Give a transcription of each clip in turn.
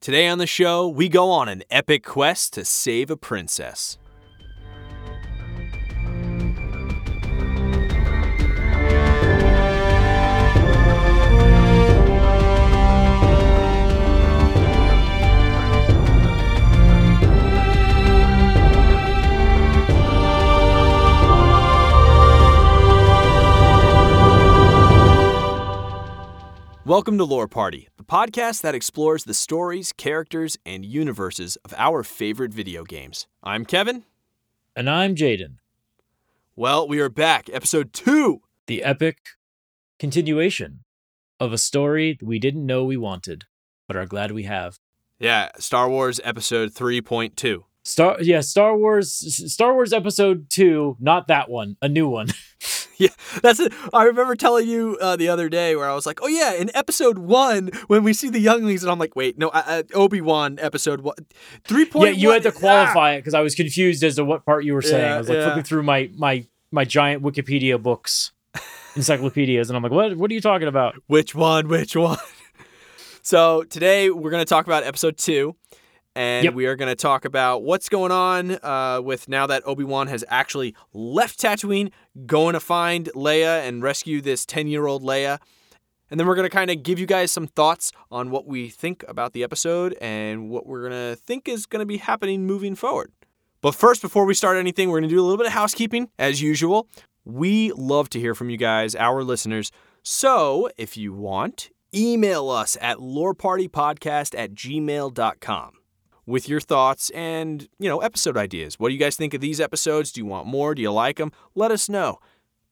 Today on the show, we go on an epic quest to save a princess. Welcome to Lore Party, the podcast that explores the stories, characters, and universes of our favorite video games. I'm Kevin. And I'm Jaden. Well, we are back, episode two. The epic continuation of a story we didn't know we wanted, but are glad we have. Yeah, Star Wars episode 3.2. Star yeah, Star Wars Star Wars episode 2, not that one, a new one. yeah, that's it. I remember telling you uh, the other day where I was like, "Oh yeah, in episode 1 when we see the younglings," and I'm like, "Wait, no, uh, Obi-Wan episode 1 3.1." Yeah, you had to qualify ah! it cuz I was confused as to what part you were saying. Yeah, I was like yeah. flipping through my my my giant Wikipedia books, encyclopedias, and I'm like, "What what are you talking about?" Which one? Which one? so, today we're going to talk about episode 2 and yep. we are going to talk about what's going on uh, with now that Obi Wan has actually left Tatooine, going to find Leia and rescue this 10 year old Leia. And then we're going to kind of give you guys some thoughts on what we think about the episode and what we're going to think is going to be happening moving forward. But first, before we start anything, we're going to do a little bit of housekeeping as usual. We love to hear from you guys, our listeners. So if you want, email us at lorepartypodcast at gmail.com with your thoughts and, you know, episode ideas. What do you guys think of these episodes? Do you want more? Do you like them? Let us know.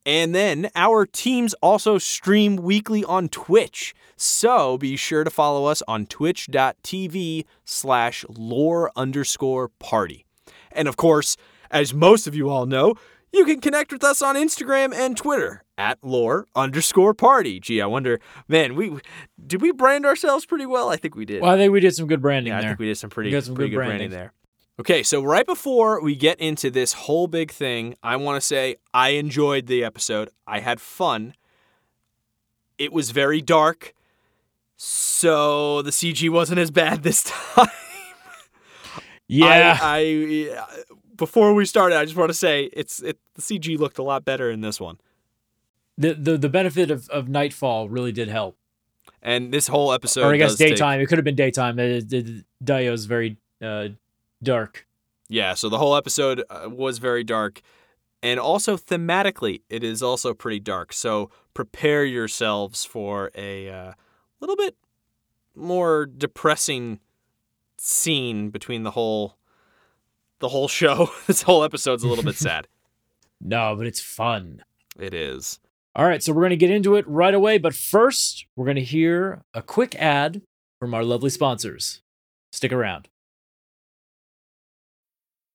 And then our teams also stream weekly on Twitch. So be sure to follow us on twitch.tv slash lore underscore party. And of course, as most of you all know, you can connect with us on Instagram and Twitter at lore underscore party. Gee, I wonder, man, we did we brand ourselves pretty well? I think we did. Well, I think we did some good branding yeah, there. I think we did some pretty, some pretty good, good branding. there. Okay, so right before we get into this whole big thing, I want to say I enjoyed the episode. I had fun. It was very dark, so the CG wasn't as bad this time. yeah, I, I before we started, I just want to say it's it, the CG looked a lot better in this one. The the the benefit of, of nightfall really did help. And this whole episode, or I guess daytime. Take... It could have been daytime. Is very uh, dark. Yeah, so the whole episode uh, was very dark, and also thematically, it is also pretty dark. So prepare yourselves for a uh, little bit more depressing scene between the whole the whole show. this whole episode's a little bit sad. No, but it's fun. It is. All right, so we're going to get into it right away. But first, we're going to hear a quick ad from our lovely sponsors. Stick around.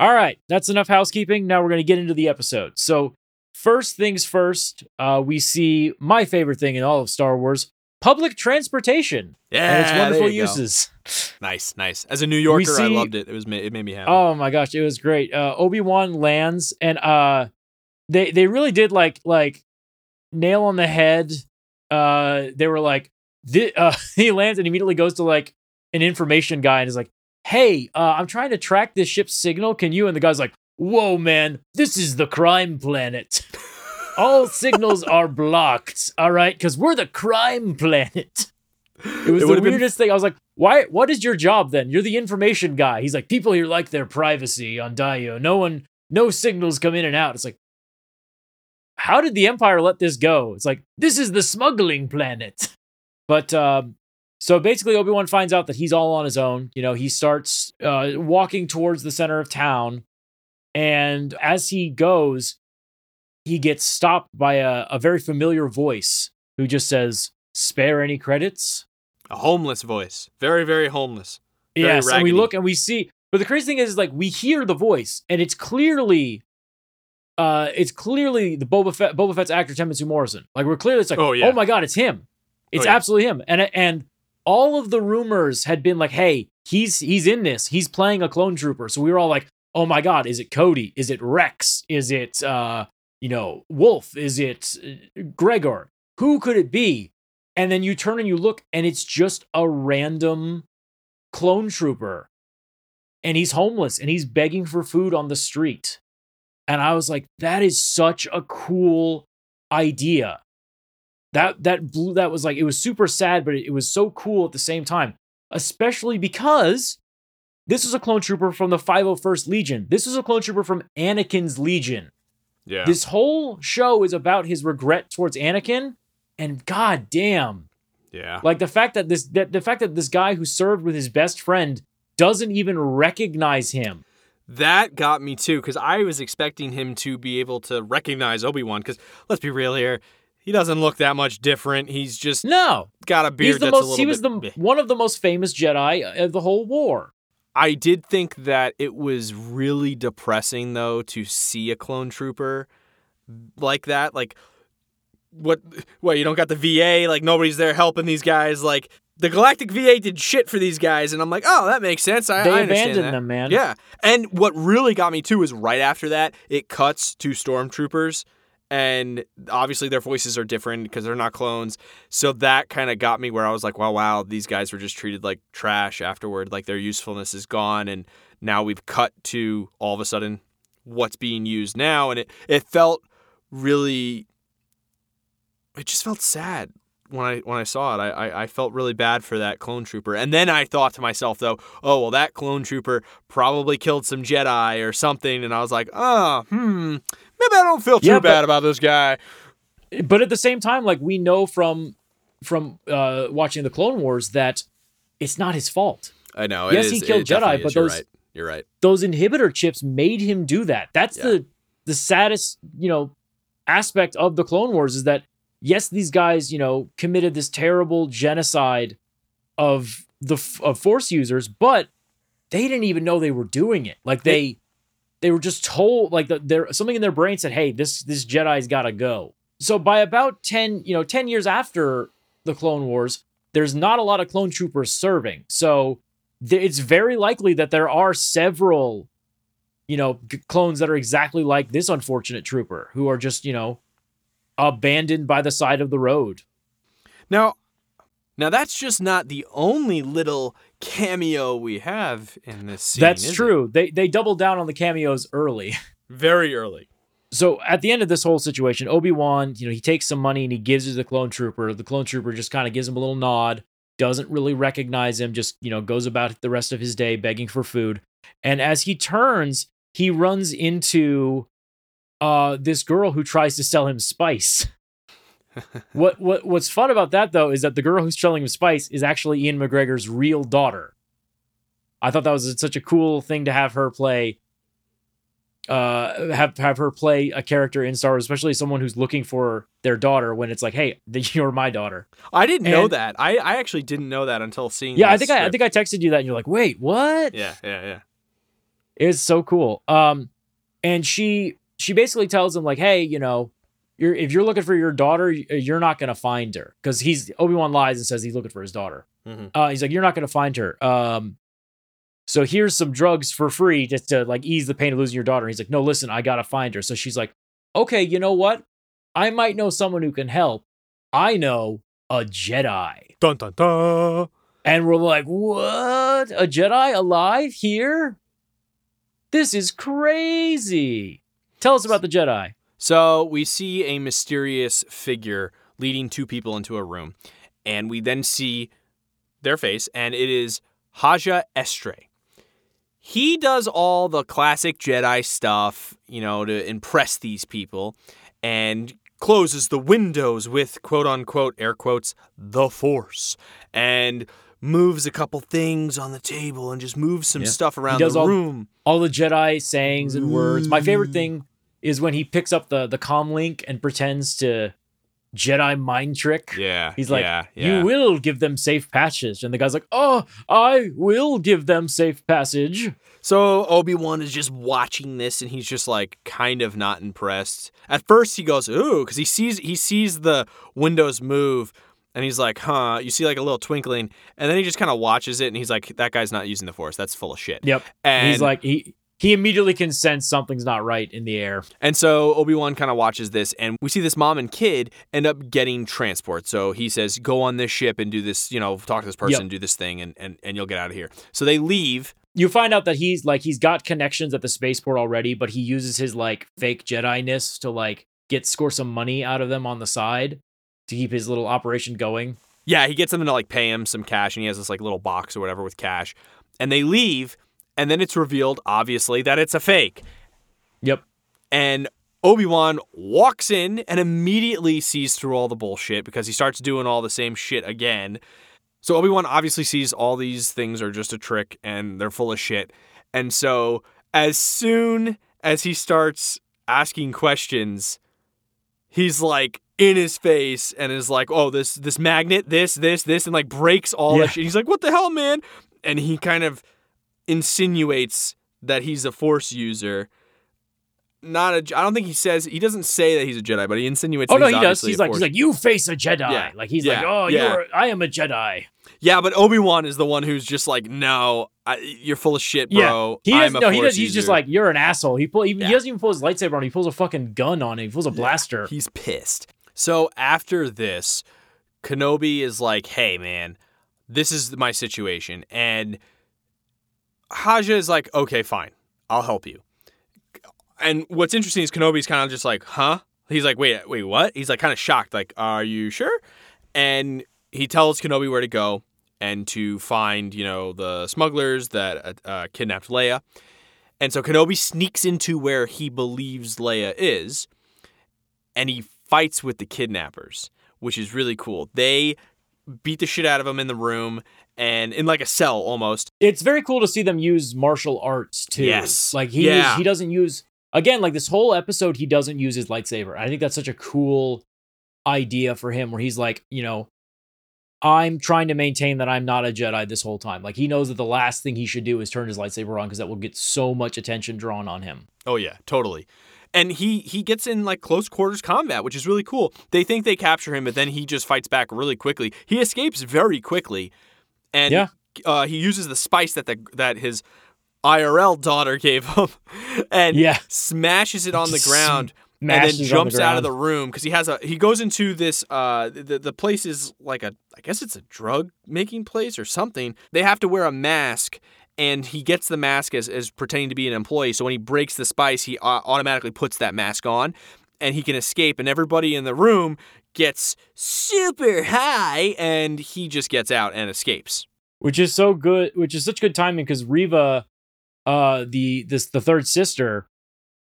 All right, that's enough housekeeping. Now we're going to get into the episode. So, first things first, uh, we see my favorite thing in all of Star Wars public transportation. Yeah, and its wonderful uses. Nice, nice. As a New Yorker, see, I loved it. It was it made me happy. Oh my gosh, it was great. Uh, Obi Wan lands, and uh, they they really did like like nail on the head. Uh, they were like, uh, he lands and immediately goes to like an information guy and is like, hey, uh, I'm trying to track this ship's signal. Can you? And the guy's like, whoa, man, this is the crime planet. All signals are blocked. All right, because we're the crime planet. It was it the weirdest been... thing. I was like, why? What is your job then? You're the information guy. He's like, people here like their privacy on Daiyu. No one, no signals come in and out. It's like, how did the Empire let this go? It's like, this is the smuggling planet. But um, so basically, Obi Wan finds out that he's all on his own. You know, he starts uh, walking towards the center of town. And as he goes, he gets stopped by a, a very familiar voice who just says, Spare any credits? A homeless voice. Very, very homeless. Very yes, and we look and we see. But the crazy thing is, is like we hear the voice, and it's clearly, uh, it's clearly the Boba Fett, Boba Fett's actor Temuera Morrison. Like we're clearly, it's like, Oh, yeah. oh, my god, it's him. It's yeah. absolutely him. And and all of the rumors had been like, hey, he's he's in this. He's playing a clone trooper. So we were all like, oh my god, is it Cody? Is it Rex? Is it uh, you know, Wolf? Is it uh, Gregor? Who could it be? And then you turn and you look, and it's just a random clone trooper. And he's homeless and he's begging for food on the street. And I was like, that is such a cool idea. That that blew that was like it was super sad, but it, it was so cool at the same time. Especially because this was a clone trooper from the 501st Legion. This was a clone trooper from Anakin's Legion. Yeah. This whole show is about his regret towards Anakin, and god damn, yeah. like the fact that this that the fact that this guy who served with his best friend doesn't even recognize him. That got me too, because I was expecting him to be able to recognize Obi Wan. Because let's be real here, he doesn't look that much different. He's just No, got a beard he's the that's a most. little He was bit. the one of the most famous Jedi of the whole war. I did think that it was really depressing though to see a clone trooper like that. Like what what you don't got the VA, like nobody's there helping these guys. Like the Galactic VA did shit for these guys, and I'm like, oh, that makes sense. I, They I abandoned that. them, man. Yeah. And what really got me too is right after that, it cuts to stormtroopers. And obviously their voices are different because they're not clones. So that kind of got me where I was like, wow, wow, these guys were just treated like trash afterward. Like their usefulness is gone. And now we've cut to all of a sudden what's being used now. And it, it felt really, it just felt sad when I when I saw it. I, I I felt really bad for that clone trooper. And then I thought to myself though, oh well, that clone trooper probably killed some Jedi or something. And I was like, oh, hmm, maybe I don't feel too Yeah, but- bad about this guy. But at the same time, like we know from from uh, watching the Clone Wars that it's not his fault. I know. Yes, he killed Jedi, but is. You're those- right. You're right. Those inhibitor chips made him do that. That's Yeah. the the saddest, you know, aspect of the Clone Wars is that yes, these guys, you know, committed this terrible genocide of the of Force users, but they didn't even know they were doing it. Like they they were just told like the, there something in their brain said, "Hey, this this Jedi's got to go." So by about 10, you know, 10 years after the Clone Wars, there's not a lot of clone troopers serving. So th- it's very likely that there are several you know g- clones that are exactly like this unfortunate trooper who are just, you know, abandoned by the side of the road. Now, now that's just not the only little cameo we have in this scene. That's is it? true. They they doubled down on the cameos early. Very early. So at the end of this whole situation, Obi Wan, you know, he takes some money and he gives it to the clone trooper. The clone trooper just kind of gives him a little nod, doesn't really recognize him, just you know, goes about the rest of his day begging for food. And as he turns, he runs into uh this girl who tries to sell him spice. what what what's fun about that though is that the girl who's selling him spice is actually Ewan McGregor's real daughter. I thought that was such a cool thing to have her play uh have have her play a character in Star Wars, especially someone who's looking for their daughter when it's like, hey, you're my daughter. I didn't know that. I, I actually didn't know that until seeing. Yeah, I think I, I think I texted you that and you're like, wait, what? Yeah, yeah, yeah. It's so cool. Um, and she she basically tells him like, hey, you know, you're if you're looking for your daughter, you're not gonna find her because he's Obi Wan lies and says he's looking for his daughter. Mhm. Uh, he's like, you're not gonna find her. Um, so here's some drugs for free just to like ease the pain of losing your daughter. And he's like, no, listen, I gotta find her. So she's like, okay, you know what? I might know someone who can help. I know a Jedi. Dun dun dun. And we're like, what? A Jedi alive here? This is crazy. Tell us about the Jedi. So we see a mysterious figure leading two people into a room, and we then see their face, and it is Haja Estree. He does all the classic Jedi stuff, you know, to impress these people, and closes the windows with quote unquote air quotes the Force, and moves a couple things on the table and just moves some Yeah. stuff around does the all- room. All the Jedi sayings and words. My favorite thing is when he picks up the the comm link and pretends to Jedi mind trick. Yeah. He's like, yeah, yeah. you will give them safe passage. And the guy's like, oh, I will give them safe passage. So Obi Wan is just watching this, and he's just like kind of not impressed. At first, he goes ooh because he sees he sees the windows move, and he's like, huh. You see like a little twinkling, and then he just kind of watches it, and he's like, that guy's not using the Force. That's full of shit. Yep. And he's like, he he immediately can sense something's not right in the air. And so Obi Wan kind of watches this, and we see this mom and kid end up getting transport. So he says, "Go on this ship and do this. You know, talk to this person, Yep. do this thing, and and and you'll get out of here." So they leave. You find out that he's like he's got connections at the spaceport already, but he uses his like fake Jedi-ness to like get score some money out of them on the side to keep his little operation going. Yeah, he gets them to like pay him some cash, and he has this like little box or whatever with cash. And they leave, and then it's revealed, obviously, that it's a fake. Yep. And Obi Wan walks in and immediately sees through all the bullshit because he starts doing all the same shit again. So Obi Wan obviously sees all these things are just a trick and they're full of shit. And so as soon as he starts asking questions, he's like in his face and is like, "Oh, this this magnet, this this this," and like breaks all Yeah. the shit. He's like, "What the hell, man?" And he kind of insinuates that he's a Force user. Not a. I don't think he says he doesn't say that he's a Jedi, but he insinuates. Oh no, he does. He's like Force he's like you face a Jedi. Yeah. Like he's Yeah. like oh Yeah. you're I am a Jedi. Yeah, but Obi Wan is the one who's just like, no, I, you're full of shit, bro. He I'm doesn't. a No, he does. He's just like you're an asshole. He pull. He, Yeah. he doesn't even pull his lightsaber on. He pulls a fucking gun on it. He pulls a blaster. he's pissed. So after this, Kenobi is like, hey, man, this is my situation, and Haja is like, okay, fine, I'll help you. And what's interesting is Kenobi's kind of just like, huh? He's like, wait, wait, what? He's like kind of shocked, like, are you sure? And he tells Kenobi where to go and to find, you know, the smugglers that uh, kidnapped Leia. And so Kenobi sneaks into where he believes Leia is, and he fights with the kidnappers, which is really cool. They beat the shit out of him in the room and in like a cell almost. It's very cool to see them use martial arts too. Yes. Like he Yeah. he doesn't use again like this whole episode he doesn't use his lightsaber. I think that's such a cool idea for him where he's like, you know, I'm trying to maintain that I'm not a Jedi this whole time. Like he knows that the last thing he should do is turn his lightsaber on because that will get so much attention drawn on him. Oh yeah, totally. And he he gets in like close quarters combat, which is really cool. They think they capture him, but then he just fights back really quickly. He escapes very quickly, and Yeah. uh, he uses the spice that the that his IRL daughter gave him, and Yeah. smashes it on the ground. and then on the jumps out of the room because he has a he goes into this uh the, the place is like a I guess it's a drug making place or something. They have to wear a mask and he gets the mask as, as pretending to be an employee. So when he breaks the spice, he automatically puts that mask on and he can escape and everybody in the room gets super high and he just gets out and escapes. which is so good which is such good timing because reva uh the this the third sister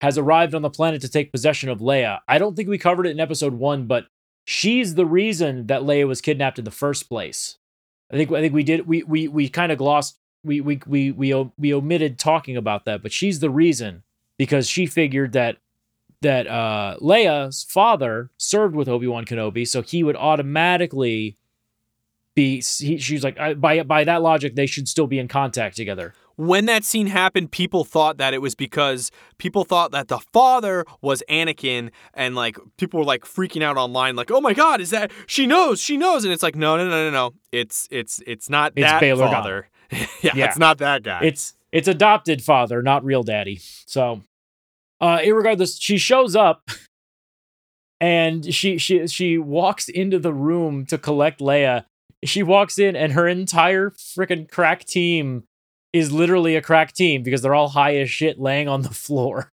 has arrived on the planet to take possession of leia i don't think we covered it in episode one but she's the reason that leia was kidnapped in the first place i think i think we did we we we kind of glossed we we we we we omitted talking about that but she's the reason because she figured that that uh leia's father served with obi-wan kenobi so he would automatically be he, she's like I, by by that logic they should still be in contact together when that scene happened, people thought that it was because people thought that the father was Anakin, and like people were like freaking out online, like, "Oh my God, is that she knows? She knows!" And it's like, no, no, no, no, no. It's it's it's not It's that Bail Organa. father. yeah, Yeah. it's not that guy. it's it's adopted father not real daddy so uh irregardless she shows up and she she she walks into the room to collect leia. She walks in and her entire freaking crack team is literally a crack team because they're all high as shit laying on the floor.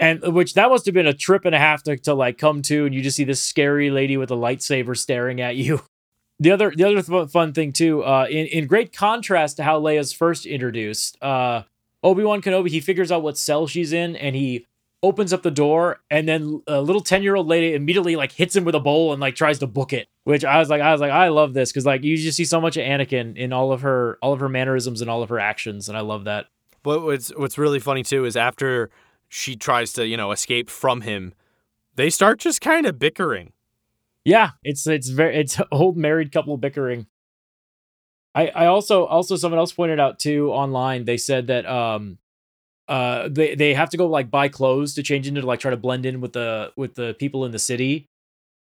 And which that must have been a trip and a half to, to like come to and you just see this scary lady with a lightsaber staring at you. The other the other fu- fun thing too uh in, in great contrast to how leia's first introduced uh obi-wan kenobi he figures out what cell she's in and he opens up the door and then a little 10 year old lady immediately like hits him with a bowl and like tries to book it which i was like i was like i love this because like you just see so much of anakin in all of her all of her mannerisms and all of her actions and i love that But what's what's really funny too is after she tries to you know escape from him, they start just kind of bickering. Yeah, it's it's very it's old married couple bickering. I I also also someone else pointed out too online. They said that um uh they they have to go like buy clothes to change into like try to blend in with the with the people in the city,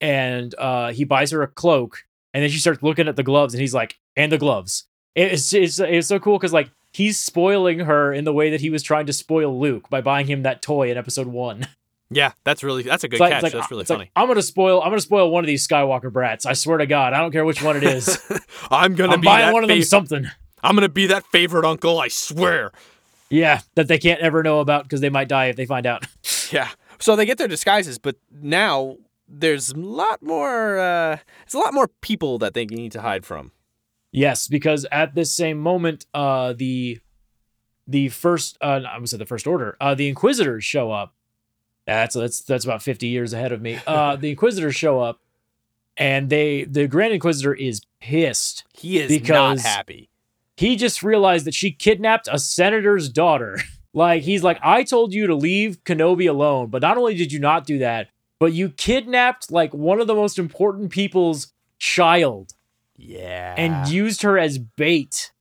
and uh he buys her a cloak, and then she starts looking at the gloves, and he's like, and the gloves. It's it's it's so cool because like he's spoiling her in the way that he was trying to spoil Luke by buying him that toy in episode one. Yeah, that's really that's a good like- catch. like- that's really funny. like, I'm gonna spoil. I'm gonna spoil one of these Skywalker brats. I swear to God, I don't care which one it is. I'm gonna I'm be buying one of them something. I'm gonna be that favorite uncle. I swear. Yeah, that they can't ever know about because they might die if they find out. Yeah. So they get their disguises, but now there's a lot more. Uh, there's a lot more people that they need to hide from. yes, because at this same moment, uh, the the first, uh, I was at the first order, uh, the Inquisitors show up. That's that's that's about 50 years ahead of me. Uh, the Inquisitors show up, and they the Grand Inquisitor is pissed. He is Because- not happy. He just realized that she kidnapped a senator's daughter. like he's like, I told you to leave Kenobi alone, but not only did you not do that, but you kidnapped like one of the most important people's child Yeah. and used her as bait.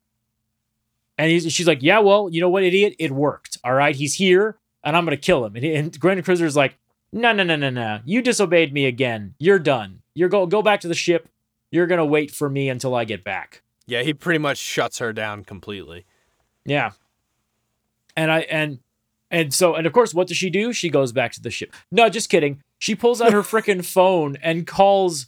And he's, she's like, Yeah, well, you know what, idiot? It worked. All right, he's here, and I'm gonna kill him. And, he, and Grand Inquisitor's like, No, no, no, no, no. You disobeyed me again. You're done. You're go go back to the ship. You're gonna wait for me until I get back. Yeah, he pretty much shuts her down completely. Yeah. And I and and so and of course what does she do? She goes back to the ship. No, just kidding. She pulls out her freaking phone and calls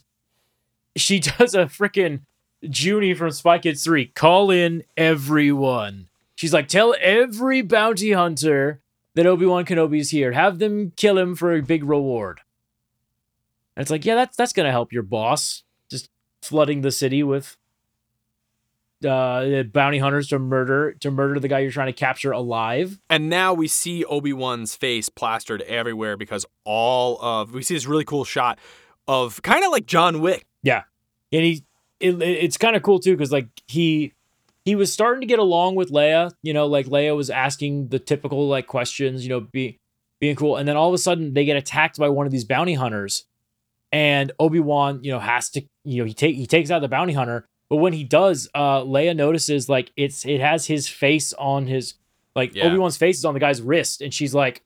she does a freaking Junie from Spy Kids 3. Call in everyone. She's like, tell every bounty hunter that Obi-Wan Kenobi's here. Have them kill him for a big reward. And it's like, yeah, that's that's gonna help your boss. Just flooding the city with uh, bounty hunters to murder to murder the guy you're trying to capture alive. And now we see Obi Wan's face plastered everywhere because all of we see this really cool shot of kind of like John Wick. Yeah, and he, it, it- it's kind of cool too because like he, he was starting to get along with Leia. You know, like Leia was asking the typical like questions. You know, be, being cool, and then all of a sudden they get attacked by one of these bounty hunters, and Obi Wan, you know, has to, you know, he take he takes out the bounty hunter. But when he does, uh, Leia notices like it's it has his face on his like Yeah. Obi Wan's face is on the guy's wrist, and she's like,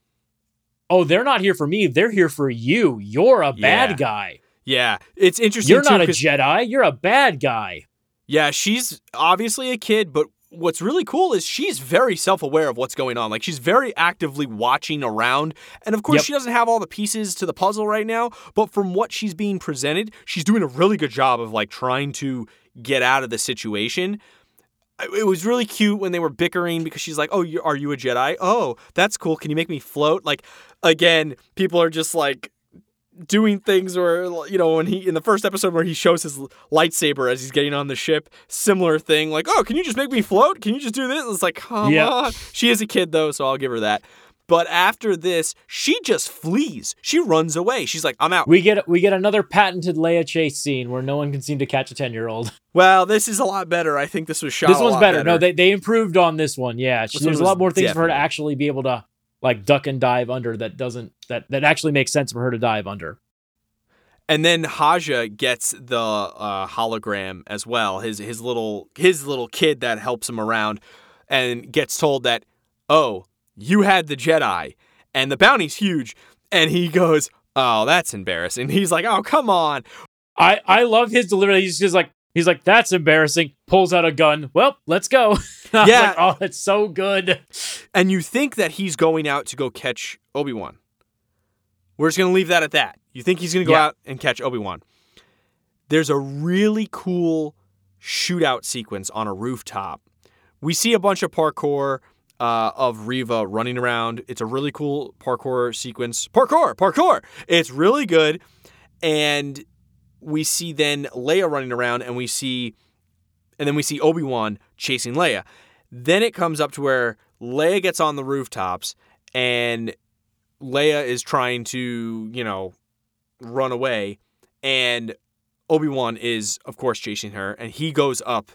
"Oh, they're not here for me. They're here for you. You're a bad Yeah. guy. Yeah, it's interesting. You're too, not a Jedi. You're a bad guy." Yeah, she's obviously a kid, but what's really cool is she's very self-aware of what's going on. Like she's very actively watching around. And of course, Yep. she doesn't have all the pieces to the puzzle right now, but from what she's being presented, she's doing a really good job of like trying to get out of the situation. It was really cute when they were bickering because she's like, "Oh, you are you a Jedi? Oh, that's cool. Can you make me float?" Like again, people are just like doing things where you know when he in the first episode where he shows his lightsaber as he's getting on the ship similar thing like oh can you just make me float can you just do this it's like come Yeah. on she is a kid though so i'll give her that but after this she just flees she runs away she's like i'm out We get we get another patented Leia chase scene where no one can seem to catch a ten year old. well this is a lot better i think this was shot This one's lot better. No, they they improved on this one. Yeah, there's one a lot more things for her to actually be able to like duck and dive under that doesn't that that actually makes sense for her to dive under. and then Haja gets the uh, hologram as well. His his little his little kid that helps him around, and gets told that, oh, you had the Jedi, and the bounty's huge. And he goes, oh, that's embarrassing. He's like, oh, come on. I I love his delivery. He's just like he's like that's embarrassing. Pulls out a gun. Well, let's go. Yeah. like, oh, it's so good. And you think that he's going out to go catch Obi Wan. We're just gonna leave that at that. You think he's gonna go Yeah. out and catch Obi Wan. There's a really cool shootout sequence on a rooftop. We see a bunch of parkour uh, of Reva running around. It's a really cool parkour sequence. Parkour, parkour. It's really good. And we see then Leia running around, and we see, and then we see Obi Wan chasing Leia. Then it comes up to where Leia gets on the rooftops, and Leia is trying to, you know, run away, and Obi Wan is, of course, chasing her, and he goes up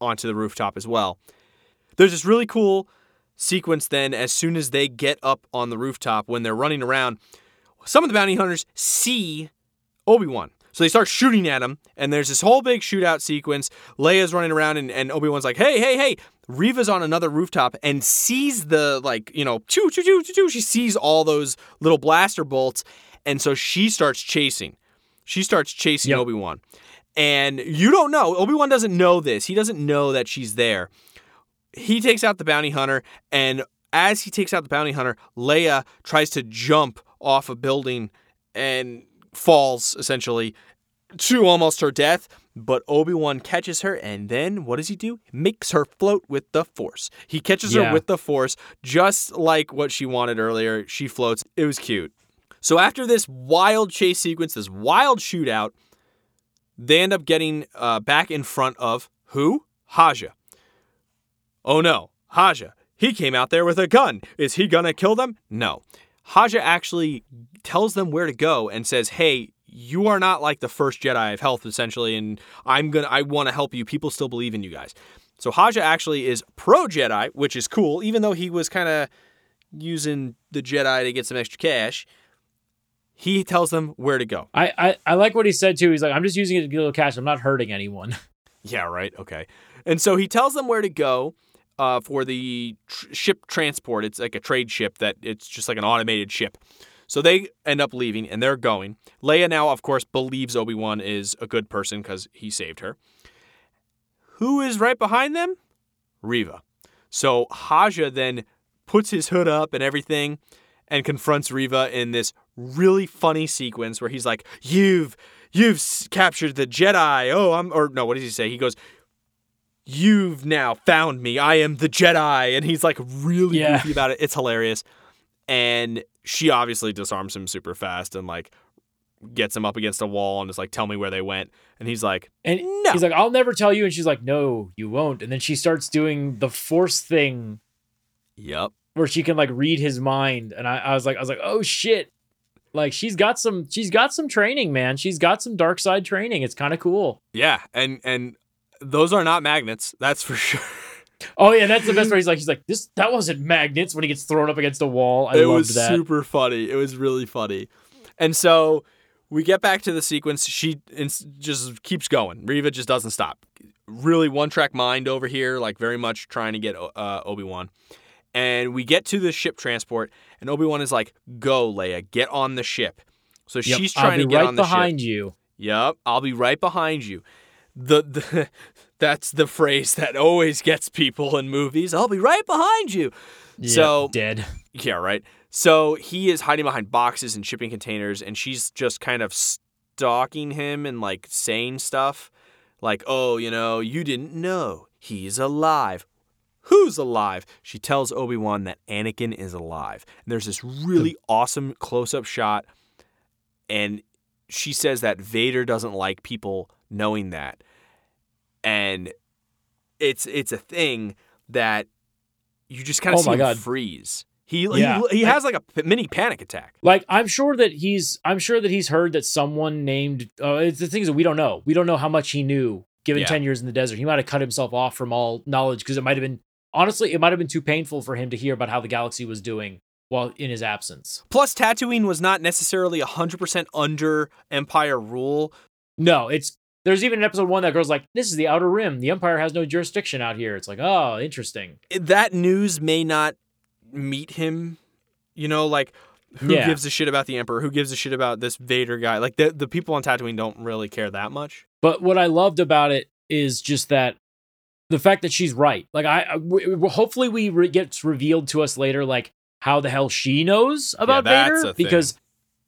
onto the rooftop as well. There's this really cool sequence then as soon as they get up on the rooftop when they're running around some of the bounty hunters see obi-wan So they start shooting at him, and there's this whole big shootout sequence. Leia's running around, and, and Obi Wan's like, "Hey, hey, hey!" Reva's on another rooftop and sees the like, you know, choo choo choo choo choo. She sees all those little blaster bolts, and so she starts chasing. She starts chasing Yep. Obi Wan, and you don't know. Obi Wan doesn't know this. He doesn't know that she's there. He takes out the bounty hunter, and as he takes out the bounty hunter, Leia tries to jump off a building and falls essentially to almost her death. But Obi Wan catches her, and then what does he do? Makes her float with the Force. He catches her with the Force, just like what she wanted earlier. She floats. It was cute. So after this wild chase sequence, this wild shootout, they end up getting uh, back in front of who? Haja. Oh no, Haja. He came out there with a gun. Is he gonna kill them? No. Haja actually tells them where to go and says, "Hey, you are not like the first Jedi of health, essentially, and I'm gonna, I want to help you. People still believe in you guys." So Haja actually is pro Jedi, which is cool, even though he was kind of using the Jedi to get some extra cash. He tells them where to go. I, I I like what he said too. He's like, I'm just using it to get a little cash. I'm not hurting anyone. Yeah, right. Okay. And so he tells them where to go uh, for the tr- ship transport. It's like a trade ship that it's just like an automated ship. So they end up leaving and they're going. Leia now, of course, believes Obi Wan is a good person because he saved her. Who is right behind them? Reva. So Haja then puts his hood up and everything and confronts Reva in this really funny sequence where he's like, "You've you've captured the Jedi. Oh, I'm or no, what does he say? He goes, "You've now found me. I am the Jedi." And he's like really Yeah. goofy about it. It's hilarious. And she obviously disarms him super fast and like gets him up against a wall and is like, "Tell me where they went." And he's like, And No. he's like, I'll never tell you. And she's like, No, you won't. And then she starts doing the force thing "Yep." where she can like read his mind. And I, I was like, I was like, oh shit. Like she's got some she's got some training, man. She's got some dark side training. It's kind of cool. Yeah, and and those are not magnets. That's for sure. Oh yeah, that's the best part. He's like, he's like, this that wasn't magnets when he gets thrown up against a wall. I it loved was that. super funny. It was really funny. And so we get back to the sequence. She just keeps going. Reva just doesn't stop. Really one track mind over here, like very much trying to get uh, Obi Wan. And we get to the ship transport, and Obi Wan is like, "Go, Leia, get on the ship." So Yep, she's trying to get right on the ship. behind you. Yep, I'll be right behind you. The, the that's the phrase that always gets people in movies. I'll be right behind you. Yeah, So- dead. Yeah, right. So he is hiding behind boxes and shipping containers, and she's just kind of stalking him and like saying stuff like, "Oh, you know, you didn't know he's alive." Who's alive? She tells Obi Wan that Anakin is alive. And there's this really awesome close up shot, and she says that Vader doesn't like people knowing that, and it's it's a thing that you just kind of Oh see my him God. freeze. He Yeah. he, he has like a mini panic attack. Like I'm sure that he's I'm sure that he's heard that someone named uh, it's the things that we don't know. We don't know how much he knew given Yeah. 10 years in the desert. He might have cut himself off from all knowledge because it might have been honestly it might have been too painful for him to hear about how the galaxy was doing while in his absence. Plus, Tatooine was not necessarily 100% under Empire rule. No, it's there's even an episode 1 that goes like this is the outer rim. The empire has no jurisdiction out here. It's like, "Oh, interesting." That news may not meet him. You know, like who Yeah. gives a shit about the Emperor? Who gives a shit about this Vader guy? Like the the people on Tatooine don't really care that much. But what I loved about it is just that the fact that she's right. Like I, I- w- hopefully we re- gets revealed to us later, like how the hell she knows about that's Vader because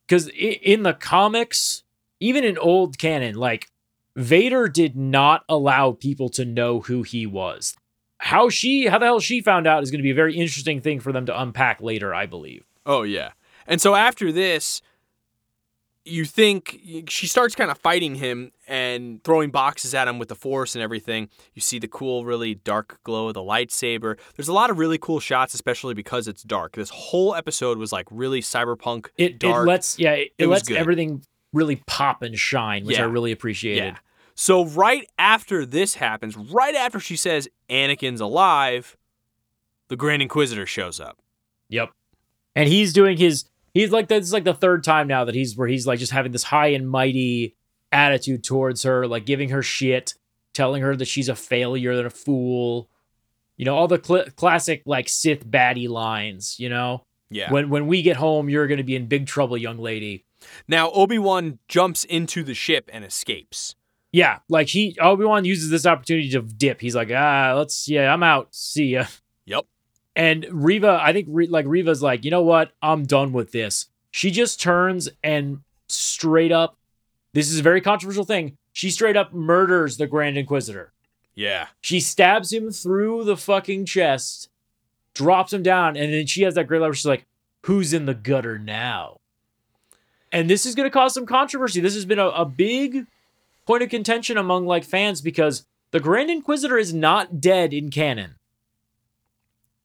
because in the comics, even in old canon, like Vader did not allow people to know who he was. How she, how the hell she found out is going to be a very interesting thing for them to unpack later, I believe. Oh yeah. And so after this, you think she starts kind of fighting him and throwing boxes at him with the force and everything. You see the cool, really dark glow of the lightsaber. There's a lot of really cool shots, especially because it's dark. This whole episode was like really cyberpunk. It dark. it lets yeah it, It it lets everything really pop and shine, which I really appreciated. Yeah. So right after this happens, right after she says Anakin's alive, the Grand Inquisitor shows up. Yep. And he's doing his he's like this is like the third time now that he's where he's like just having this high and mighty attitude towards her, like giving her shit, telling her that she's a failure and a fool. You know, all the cl- classic like Sith baddie lines, you know? Yeah. When when we get home, you're going to be in big trouble, young lady. Now Obi-Wan jumps into the ship and escapes. Yeah, like he Obi Wan uses this opportunity to dip. He's like, ah, let's yeah, I'm out. See ya. Yep. And Reva, I think like Reva's like, you know what? I'm done with this. She just turns and straight up. This is a very controversial thing. She straight up murders the Grand Inquisitor. Yeah. She stabs him through the fucking chest, drops him down, and then she has that great line she's like, "Who's in the gutter now?" And this is going to cause some controversy. This has been a, a big point of contention among like fans because the Grand Inquisitor is not dead in canon.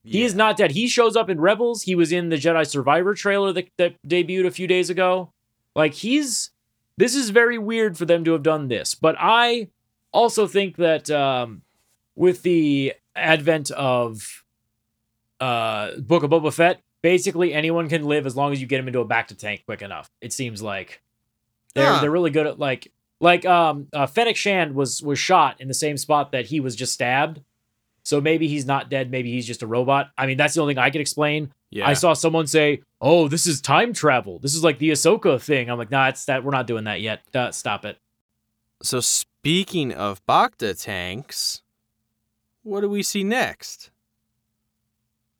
He is not dead. He shows up in Rebels. He was in the Jedi Survivor trailer that, that debuted a few days ago. Like he's this is very weird for them to have done this. But I also think that um, with the advent of uh, Book of Boba Fett, basically anyone can live as long as you get him into a bacta tank quick enough. It seems like they're Huh. they're really good at like like um uh, Fennec Shand was was shot in the same spot that he was just stabbed. So maybe he's not dead. Maybe he's just a robot. I mean, that's the only thing I can explain. Yeah. I saw someone say, "Oh, this is time travel. This is like the Ahsoka thing." I'm like, "Nah, it's that. We're not doing that yet. Uh, stop it." So speaking of Bacta tanks, what do we see next?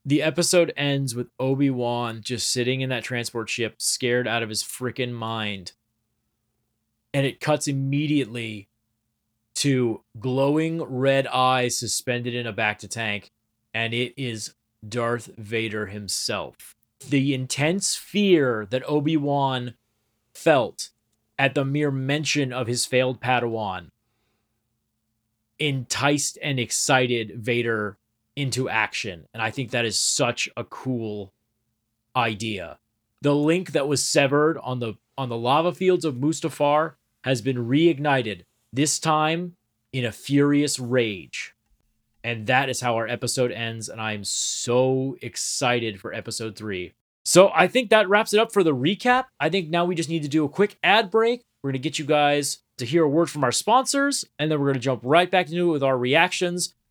The episode ends with Obi Wan just sitting in that transport ship, scared out of his freaking mind, and it cuts immediately to glowing red eyes suspended in a bacta tank, and it is Darth Vader himself. The intense fear that Obi Wan felt at the mere mention of his failed Padawan enticed and excited Vader into action. And I think that is such a cool idea. The link that was severed on the on the lava fields of Mustafar has been reignited, this time in a furious rage. And that is how our episode ends. And I'm so excited for episode three. So I think that wraps it up for the recap. I think now we just need to do a quick ad break. We're to get you guys to hear a word from our sponsors, and then we're to jump right back into it with our reactions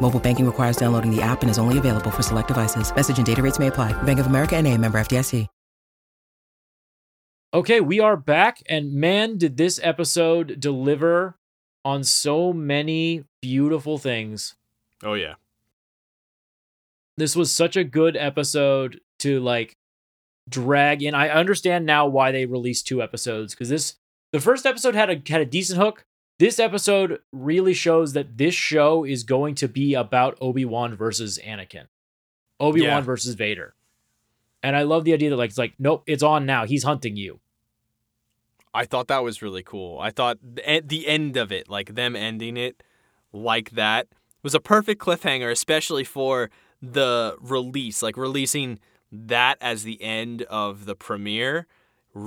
Mobile banking requires downloading the app and is only available for select devices. Message and data rates may apply. Bank of America and a member FDIC. Okay, we are back, and man, did this episode deliver on so many beautiful things. Oh yeah. This was such a good episode to like drag in. I understand now why they released two episodes because this the first episode had a had a decent hook. This episode really shows that this show is going to be about Obi-Wan versus Anakin. Obi-Wan Yeah. versus Vader. And I love the idea that like it's like, nope, it's on now. He's hunting you. I thought that was really cool. I thought the, the end of it, like them ending it like that, was a perfect cliffhanger, especially for the release, like releasing that as the end of the premiere.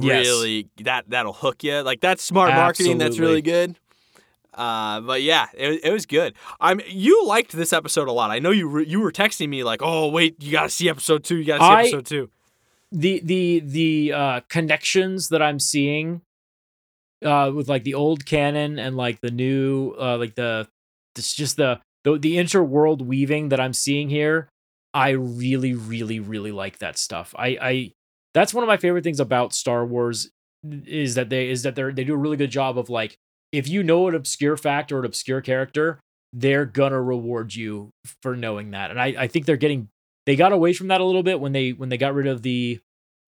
Yes. Really, that that'll hook you. Like that's smart marketing. That's really good. Uh, but yeah, it, it was good. I'm you liked this episode a lot. I know you re, you were texting me like, oh wait, you gotta see episode two. You gotta see I- episode two. the the the uh connections that I'm seeing uh with like the old canon and like the new uh like the it's just the the, the interworld weaving that I'm seeing here I really really really like that stuff I I that's one of my favorite things about Star Wars is that they is that they they do a really good job of like if you know an obscure fact or an obscure character they're gonna reward you for knowing that and I I think they're getting they got away from that a little bit when they when they got rid of the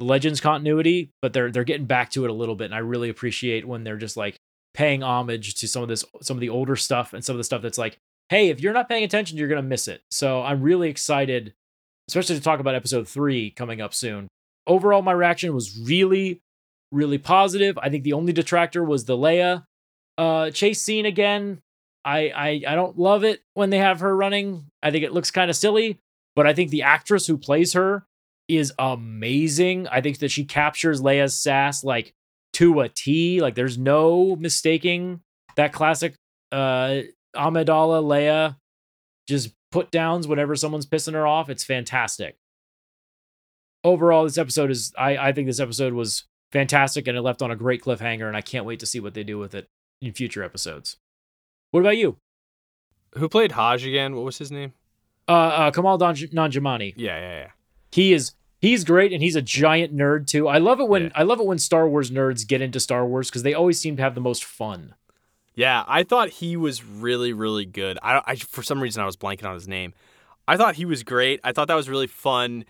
Legends continuity, but they're they're getting back to it a little bit, and I really appreciate when they're just like paying homage to some of this some of the older stuff and some of the stuff that's like, hey, if you're not paying attention, you're gonna miss it. So I'm really excited, especially to talk about episode three coming up soon. Overall, my reaction was really, really positive. I think the only detractor was the Leia. Uh, chase scene again. I, I I don't love it when they have her running. I think it looks kind of silly, but I think the actress who plays her is amazing. I think that she captures Leia's sass like to a T. Like there's no mistaking that classic uh Amidala Leia just put downs whenever someone's pissing her off. It's fantastic. Overall, this episode is I, I think this episode was fantastic and it left on a great cliffhanger, and I can't wait to see what they do with it in future episodes. What about you? Who played Haj again? What was his name? Uh, uh Kumail Nanjiani. Yeah, yeah, yeah. He is he's great and he's a giant nerd too. I love it when yeah. I love it when Star Wars nerds get into Star Wars because they always seem to have the most fun. Yeah, I thought he was really, really good. I, I for some reason I was blanking on his name. I thought he was great. I thought that was really fun.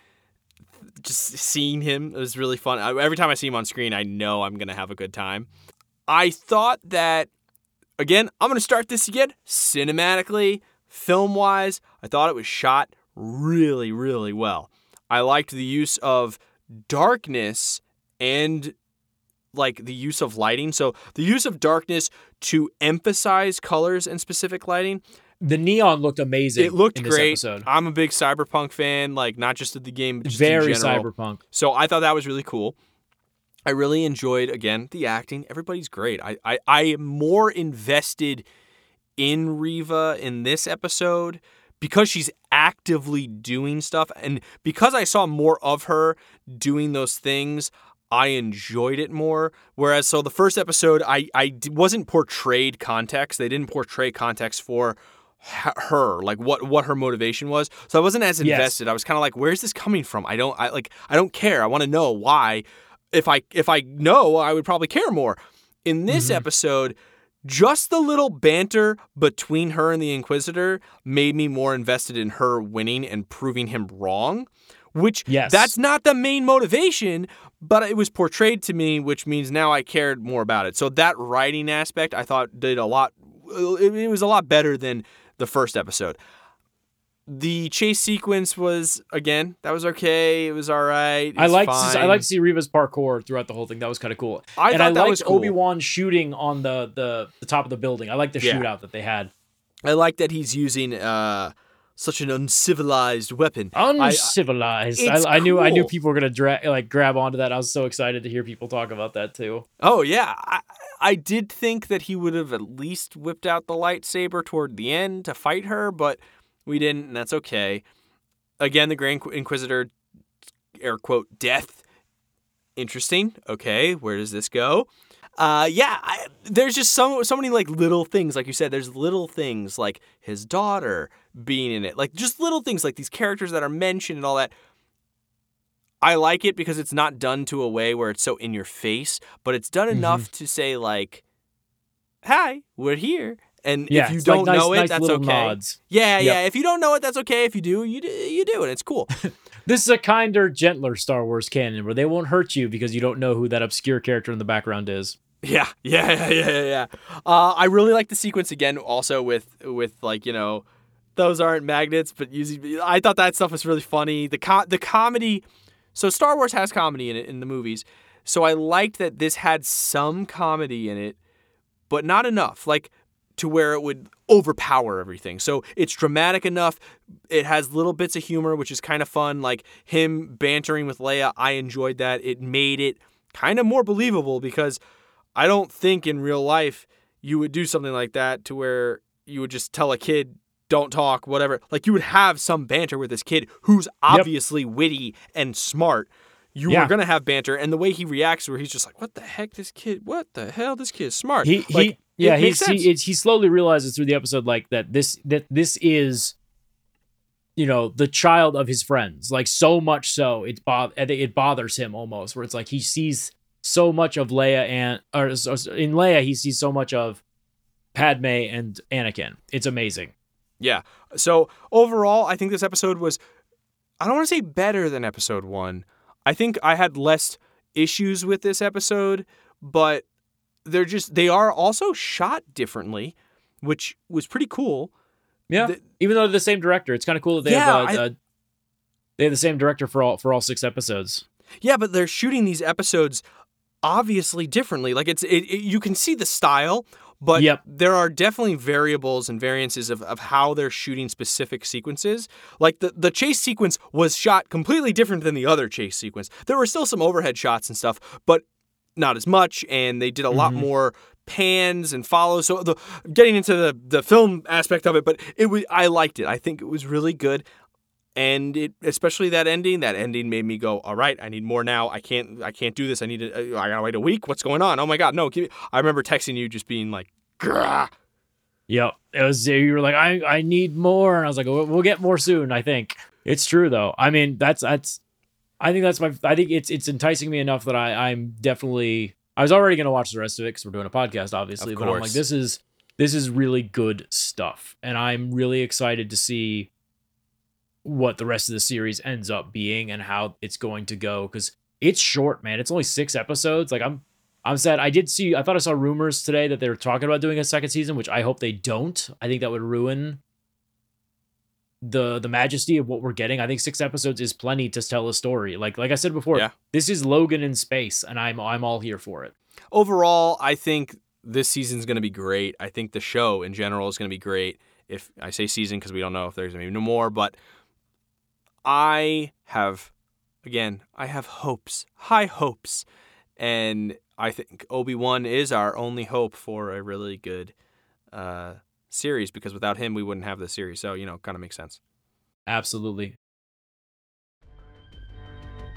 Just seeing him was really fun. I, every time I see him on screen, I know I'm gonna have a good time. I thought that again. I'm gonna start this again cinematically, film wise. I thought it was shot really, really well. I liked the use of darkness and like the use of lighting. So the use of darkness to emphasize colors and specific lighting. The neon looked amazing. It looked great. Episode. I'm a big cyberpunk fan, like not just of the game, but very cyberpunk. So I thought that was really cool. I really enjoyed again the acting. Everybody's great. I I, I am more invested in Reva in this episode because she's actively doing stuff and because I saw more of her doing those things, I enjoyed it more. Whereas, so the first episode, I, I wasn't portrayed context. They didn't portray context for her, like what, what her motivation was. So I wasn't as invested. Yes. I was kind of like, where's this coming from? I don't, I like, I don't care. I want to know why. If I, if I know, I would probably care more. In this mm-hmm. episode, just the little banter between her and the Inquisitor made me more invested in her winning and proving him wrong which yes. that's not the main motivation, but it was portrayed to me, which means now I cared more about it. So that writing aspect I thought did a lot. It was a lot better than the first episode. The chase sequence was again that was okay. It was all right. I like I like to see Reva's parkour throughout the whole thing. That was kind of cool. I and I liked cool. Obi Wan shooting on the, the the top of the building. I like the yeah. shootout that they had. I like that he's using. uh such an uncivilized weapon. Uncivilized. I, I, I knew cool. I knew people were gonna dra- like grab onto that. I was so excited to hear people talk about that too. Oh yeah, I, I did think that he would have at least whipped out the lightsaber toward the end to fight her, but we didn't, and that's okay. Again, the Grand Inquisitor, air quote, death. Interesting. Okay, where does this go? uh, yeah, I, there's just so so many like little things, like you said. There's little things like his daughter being in it, like just little things like these characters that are mentioned and all that. I like it because it's not done to a way where it's so in your face, but it's done mm-hmm. enough to say like, "Hi, we're here." And yeah, if you don't like nice, know it, nice that's okay. Nods. Yeah, yep. yeah. If you don't know it, that's okay. If you do, you do, you do, and it's cool. this is a kinder, gentler Star Wars canon where they won't hurt you because you don't know who that obscure character in the background is. Yeah, yeah, yeah, yeah, yeah. Uh, I really like the sequence again, also with with like you know, those aren't magnets, but using. I thought that stuff was really funny. The co- the comedy. So Star Wars has comedy in it in the movies. So I liked that this had some comedy in it, but not enough. Like to where it would overpower everything. So it's dramatic enough. It has little bits of humor, which is kind of fun. Like him bantering with Leia, I enjoyed that. It made it kind of more believable because I don't think in real life you would do something like that to where you would just tell a kid don't talk, whatever. Like you would have some banter with this kid who's obviously yep. witty and smart. You yeah. were gonna have banter, and the way he reacts, where he's just like, "What the heck, this kid? What the hell, this kid is smart." He, like, he yeah, he, he slowly realizes through the episode like that this that this is, you know, the child of his friends. Like so much so, it bo- it bothers him almost, where it's like he sees so much of Leia and or in Leia he sees so much of Padme and Anakin. It's amazing. Yeah. So overall, I think this episode was I don't want to say better than episode 1. I think I had less issues with this episode, but they're just they are also shot differently, which was pretty cool. Yeah. The, Even though they're the same director, it's kind of cool that they yeah, have a, I, a, they have the same director for all for all six episodes. Yeah, but they're shooting these episodes obviously differently. Like it's it, it, you can see the style, But Yep. there are definitely variables and variances of, of how they're shooting specific sequences. Like the, the chase sequence was shot completely different than the other chase sequence. There were still some overhead shots and stuff, but not as much, and they did a lot Mhm. more pans and follows. So the getting into the, the film aspect of it, but it was I liked it. I think it was really good. And it, especially that ending, that ending made me go, all right, I need more now. I can't, I can't do this. I need to, I gotta wait a week. What's going on? Oh my god, no! I remember texting you, just being like, Grah. Yep. It was you were like, I I need more. And I was like, we'll, we'll get more soon, I think. It's true though. I mean, that's that's I think that's my I think it's it's enticing me enough that I I'm definitely I was already gonna watch the rest of it because we're doing a podcast, obviously. Of But I'm like, this is this is really good stuff. And I'm really excited to see what the rest of the series ends up being and how it's going to go. Cause it's short, man. It's only six episodes. Like I'm I'm sad. I did see. I thought I saw rumors today that they were talking about doing a second season, which I hope they don't. I think that would ruin the the majesty of what we're getting. I think six episodes is plenty to tell a story. Like like I said before, Yeah. this is Logan in space, and I'm I'm all here for it. overall, I think this season's going to be great. I think the show in general is going to be great. If I say season because we don't know if there's going to be no more, but I have, again, I have hopes, high hopes, and I think Obi Wan is our only hope for a really good uh, series because without him, we wouldn't have this series. So you know, kind of makes sense. Absolutely.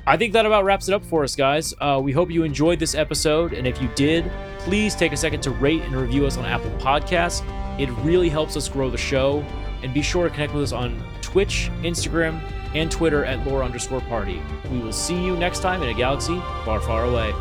I think that about wraps it up for us, guys. Uh, we hope you enjoyed this episode, and if you did, please take a second to rate and review us on Apple Podcasts. It really helps us grow the show. And be sure to connect with us on Twitch, Instagram, and Twitter at lore underscore party. We will see you next time in a galaxy far, far away.